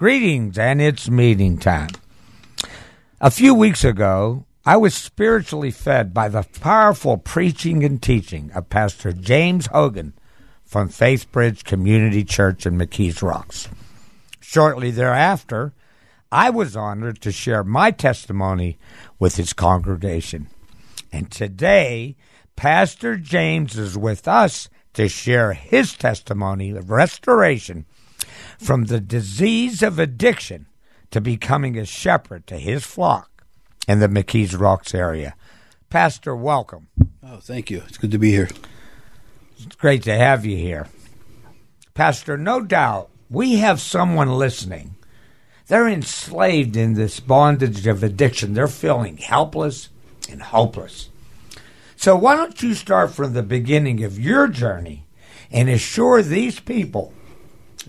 Greetings, and it's meeting time. A few weeks ago, I was spiritually fed by the powerful preaching and teaching of Pastor James Hogan from Faithbridge Community Church in McKees Rocks. Shortly thereafter, I was honored to share my testimony with his congregation. And today, Pastor James is with us to share his testimony of restoration from the disease of addiction to becoming a shepherd to his flock in the McKees Rocks area. Pastor, welcome. Oh, thank you. It's good to be here. It's great to have you here. Pastor, no doubt we have someone listening. They're enslaved in this bondage of addiction. They're feeling helpless and hopeless. So, why don't you start from the beginning of your journey and assure these people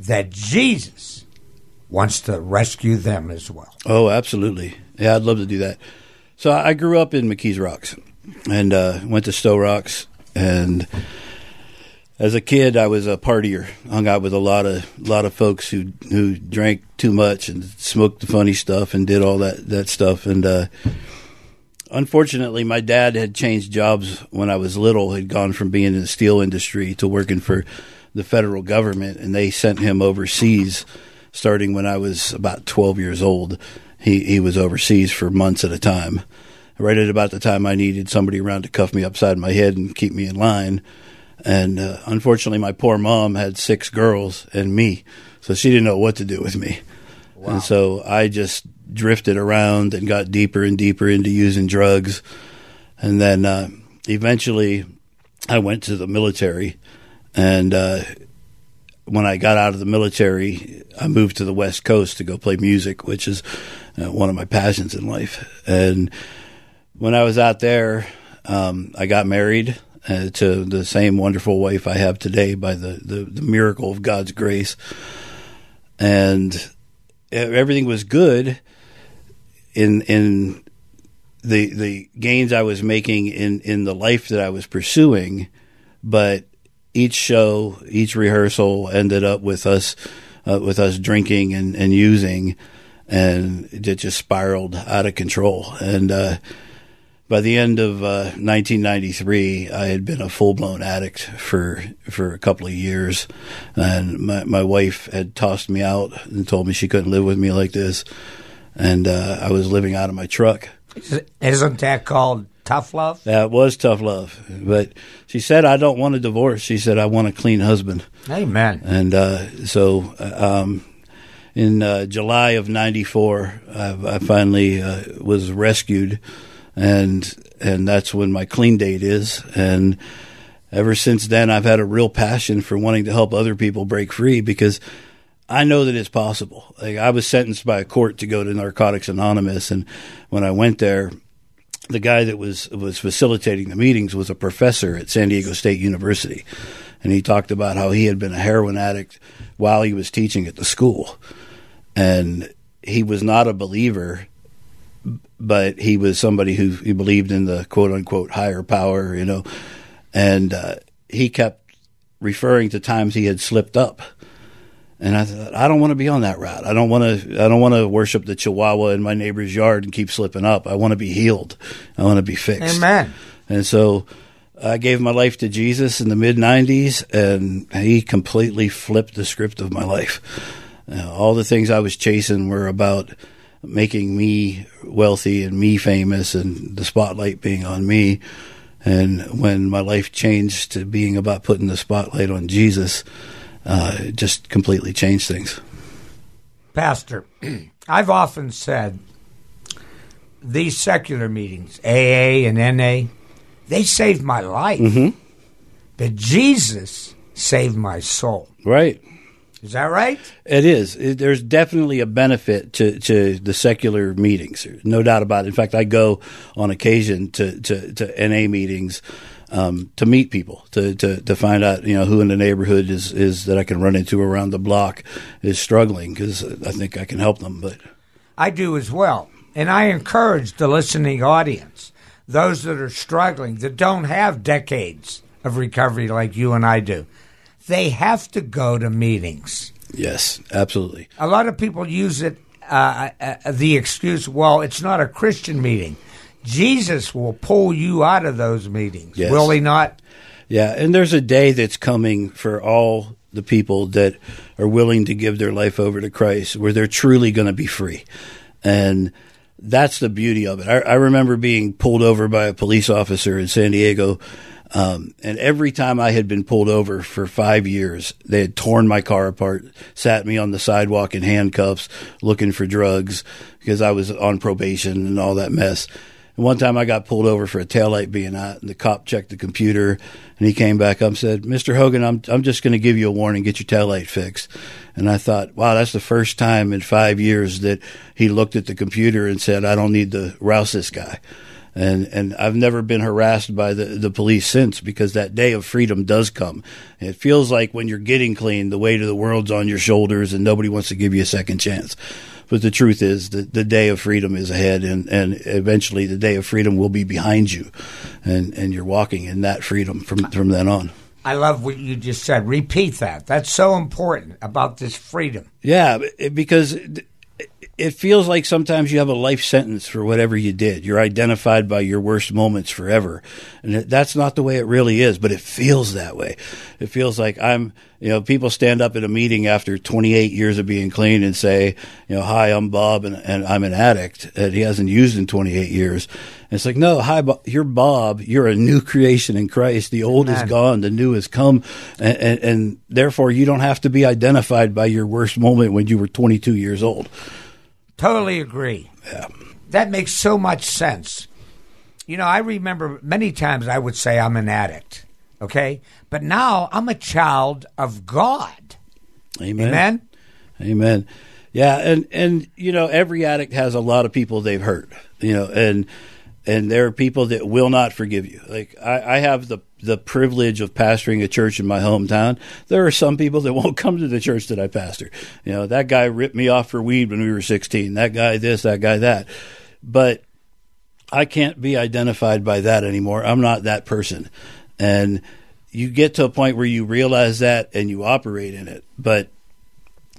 that Jesus wants to rescue them as well. Oh, absolutely. Yeah, I'd love to do that. So I grew up in McKees Rocks and uh, went to Sto-Rox. And as a kid, I was a partier. Hung out with a lot of lot of folks who who drank too much and smoked the funny stuff and did all that that stuff. And uh, unfortunately, my dad had changed jobs when I was little. Had gone from being in the steel industry to working for the federal government, and they sent him overseas starting when I was about 12 years old. He, he was overseas for months at a time. Right at about the time I needed somebody around to cuff me upside my head and keep me in line. And uh, unfortunately, my poor mom had six girls and me, so she didn't know what to do with me. Wow. And so I just drifted around and got deeper and deeper into using drugs. And then uh, eventually I went to the military and uh, when I got out of the military, I moved to the West Coast to go play music, which is uh, one of my passions in life. And when I was out there, um, I got married uh, to the same wonderful wife I have today by the, the, the miracle of God's grace. And everything was good in in the the gains I was making in in the life that I was pursuing, but each show, each rehearsal ended up with us uh, with us drinking and, and using, and it just spiraled out of control. And uh, by the end of uh, 1993, I had been a full blown addict for for a couple of years, and my my wife had tossed me out and told me she couldn't live with me like this, and uh, I was living out of my truck. Isn't that called tough love? That was tough love. But she said, I don't want a divorce. She said, I want a clean husband. Amen. And uh, so um, in uh, July of 94, I, I finally uh, was rescued. And, and that's when my clean date is. And ever since then, I've had a real passion for wanting to help other people break free because I know that it's possible. Like I was sentenced by a court to go to Narcotics Anonymous, and when I went there, the guy that was was facilitating the meetings was a professor at San Diego State University, and he talked about how he had been a heroin addict while he was teaching at the school, and he was not a believer, but he was somebody who he believed in the quote unquote higher power, you know, and uh, he kept referring to times he had slipped up and I thought, I don't want to be on that route. I don't want to. I don't want to worship the Chihuahua in my neighbor's yard and keep slipping up. I want to be healed. I want to be fixed. Amen. And so I gave my life to Jesus in the mid '90s, and He completely flipped the script of my life. Uh, all the things I was chasing were about making me wealthy and me famous, and the spotlight being on me. And when my life changed to being about putting the spotlight on Jesus uh, just completely changed things. Pastor, I've often said these secular meetings, AA and NA, they saved my life. Mm-hmm. But Jesus saved my soul. Right. Is that right? It is. It, there's definitely a benefit to, to the secular meetings, no doubt about it. In fact, I go on occasion to, to, to NA meetings um, to meet people, to, to, to find out you know who in the neighborhood is, is that I can run into around the block is struggling because I think I can help them. But I do as well, and I encourage the listening audience, those that are struggling, that don't have decades of recovery like you and I do they have to go to meetings. Yes, absolutely. A lot of people use it uh, uh, the excuse, well, it's not a Christian meeting. Jesus will pull you out of those meetings, yes. will he not? Yeah, and there's a day that's coming for all the people that are willing to give their life over to Christ where they're truly going to be free. And that's the beauty of it. I, I remember being pulled over by a police officer in San Diego um, and every time I had been pulled over for five years, they had torn my car apart, sat me on the sidewalk in handcuffs, looking for drugs because I was on probation and all that mess. And one time I got pulled over for a taillight being out, and the cop checked the computer, and he came back up and said, "Mr. Hogan, I'm I'm just going to give you a warning, get your taillight fixed." And I thought, wow, that's the first time in five years that he looked at the computer and said, "I don't need to rouse this guy." and and I've never been harassed by the the police since because that day of freedom does come. It feels like when you're getting clean, the weight of the world's on your shoulders, and nobody wants to give you a second chance. But the truth is, the the day of freedom is ahead, and and eventually the day of freedom will be behind you, and and you're walking in that freedom from from then on. I love what you just said. Repeat that. That's so important about this freedom. Yeah, because it feels like sometimes you have a life sentence for whatever you did. You're identified by your worst moments forever. And that's not the way it really is, but it feels that way. It feels like I'm, you know, people stand up at a meeting after 28 years of being clean and say, you know, hi, I'm Bob and, and I'm an addict that he hasn't used in 28 years. And it's like, no, hi, Bob, you're Bob. You're a new creation in Christ. The old Amen. is gone. The new has come. And, and, and therefore you don't have to be identified by your worst moment when you were 22 years old. Totally agree. Yeah. That makes so much sense. You know, I remember many times I would say I'm an addict, okay? But now I'm a child of God. Amen. Amen. Amen. Yeah, and and you know, every addict has a lot of people they've hurt, you know, and and there are people that will not forgive you. Like I, I have the the privilege of pastoring a church in my hometown. There are some people that won't come to the church that I pastor. You know, that guy ripped me off for weed when we were 16. That guy this, that guy that. But I can't be identified by that anymore. I'm not that person. And you get to a point where you realize that and you operate in it. But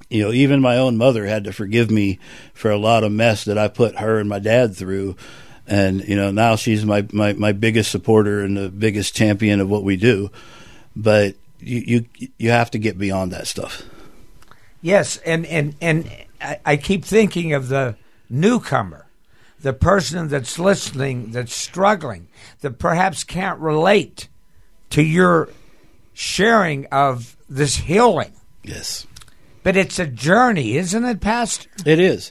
you know, even my own mother had to forgive me for a lot of mess that I put her and my dad through and you know now she's my, my, my biggest supporter and the biggest champion of what we do. But you you you have to get beyond that stuff. Yes, and and and I, keep thinking of the newcomer, the person that's listening, that's struggling, that perhaps can't relate to your sharing of this healing. Yes. But it's a journey, isn't it, Pastor? It is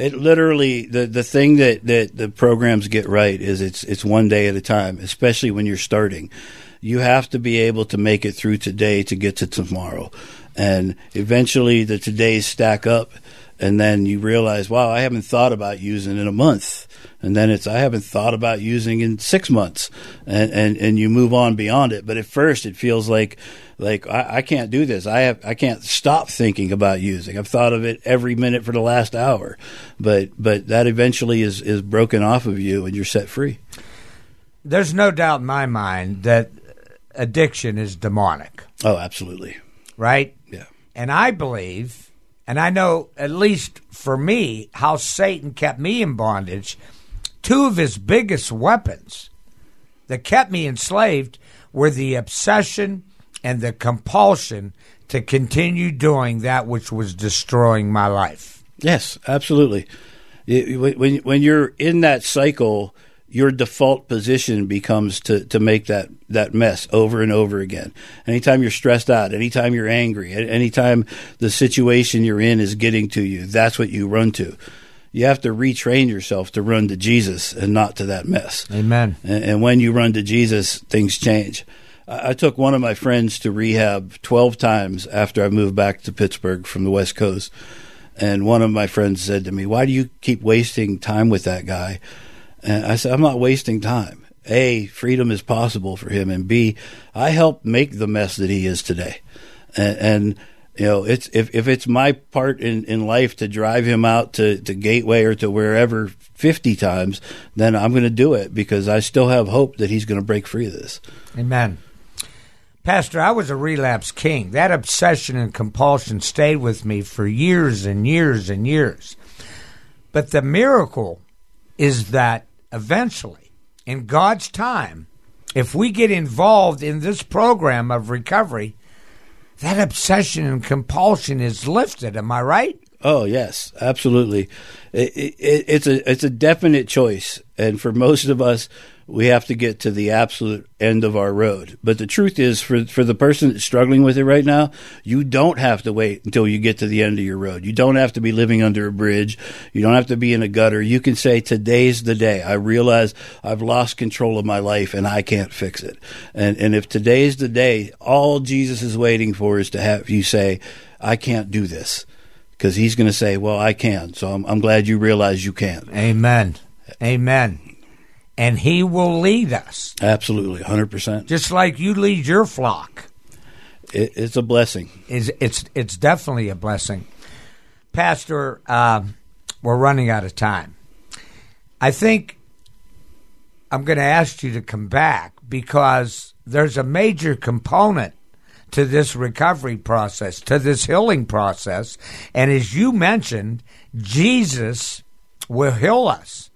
it literally the the thing that that the programs get right is it's it's one day at a time, especially when you're starting. You have to be able to make it through today to get to tomorrow, and eventually the todays stack up, and then you realize, wow, I haven't thought about using it in a month, and then it's I haven't thought about using in six months, and and and you move on beyond it. But at first, it feels like like I, I, can't do this. I have I can't stop thinking about using. I've thought of it every minute for the last hour, but but that eventually is is broken off of you and you're set free. There's no doubt in my mind that addiction is demonic. Oh, absolutely. Right. Yeah. And I believe, and I know at least for me, how Satan kept me in bondage. Two of his biggest weapons that kept me enslaved were the obsession and the compulsion to continue doing that which was destroying my life. Yes, absolutely. When when you're in that cycle, your default position becomes to, to make that, that mess over and over again. Anytime you're stressed out, anytime you're angry, anytime the situation you're in is getting to you, that's what you run to. You have to retrain yourself to run to Jesus and not to that mess. Amen. And, and when you run to Jesus, things change. I, I took one of my friends to rehab 12 times after I moved back to Pittsburgh from the West Coast. And one of my friends said to me, Why do you keep wasting time with that guy? And I said, I'm not wasting time. A, freedom is possible for him. And B, I helped make the mess that he is today. And, and you know, it's if, if it's my part in, in life to drive him out to, to Gateway or to wherever 50 times, then I'm going to do it because I still have hope that he's going to break free of this. Amen. Pastor, I was a relapse king. That obsession and compulsion stayed with me for years and years and years. But the miracle is that eventually, in God's time, if we get involved in this program of recovery, that obsession and compulsion is lifted. Am I right? Oh yes, absolutely. It, it, it's a it's a definite choice, and for most of us, we have to get to the absolute end of our road. But the truth is, for for the person that's struggling with it right now, you don't have to wait until you get to the end of your road. You don't have to be living under a bridge. You don't have to be in a gutter. You can say, "Today's the day. I realize I've lost control of my life, and I can't fix it." And and if today's the day, all Jesus is waiting for is to have you say, "I can't do this." because he's going to say, "Well, I can." So I'm, I'm glad you realize you can. Amen. Amen. And he will lead us. Absolutely, hundred percent. Just like you lead your flock. It, it's a blessing. It's it's it's definitely a blessing, Pastor. Uh, we're running out of time. I think I'm going to ask you to come back because there's a major component to this recovery process, to this healing process. And as you mentioned, Jesus will heal us,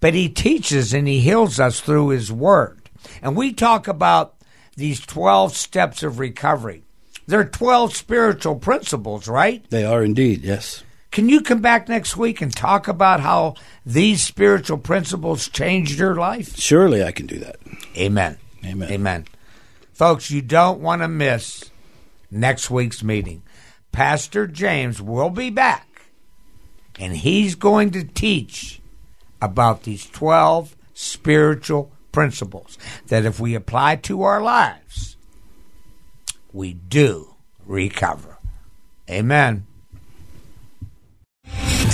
but he teaches and he heals us through his word. And we talk about these 12 steps of recovery. There are 12 spiritual principles, right? They are indeed, yes. Can you come back next week and talk about how these spiritual principles changed your life? Surely I can do that. Amen. Amen. Amen. Folks, you don't want to miss next week's meeting. Pastor James will be back, and he's going to teach about these 12 spiritual principles that if we apply to our lives, we do recover. Amen.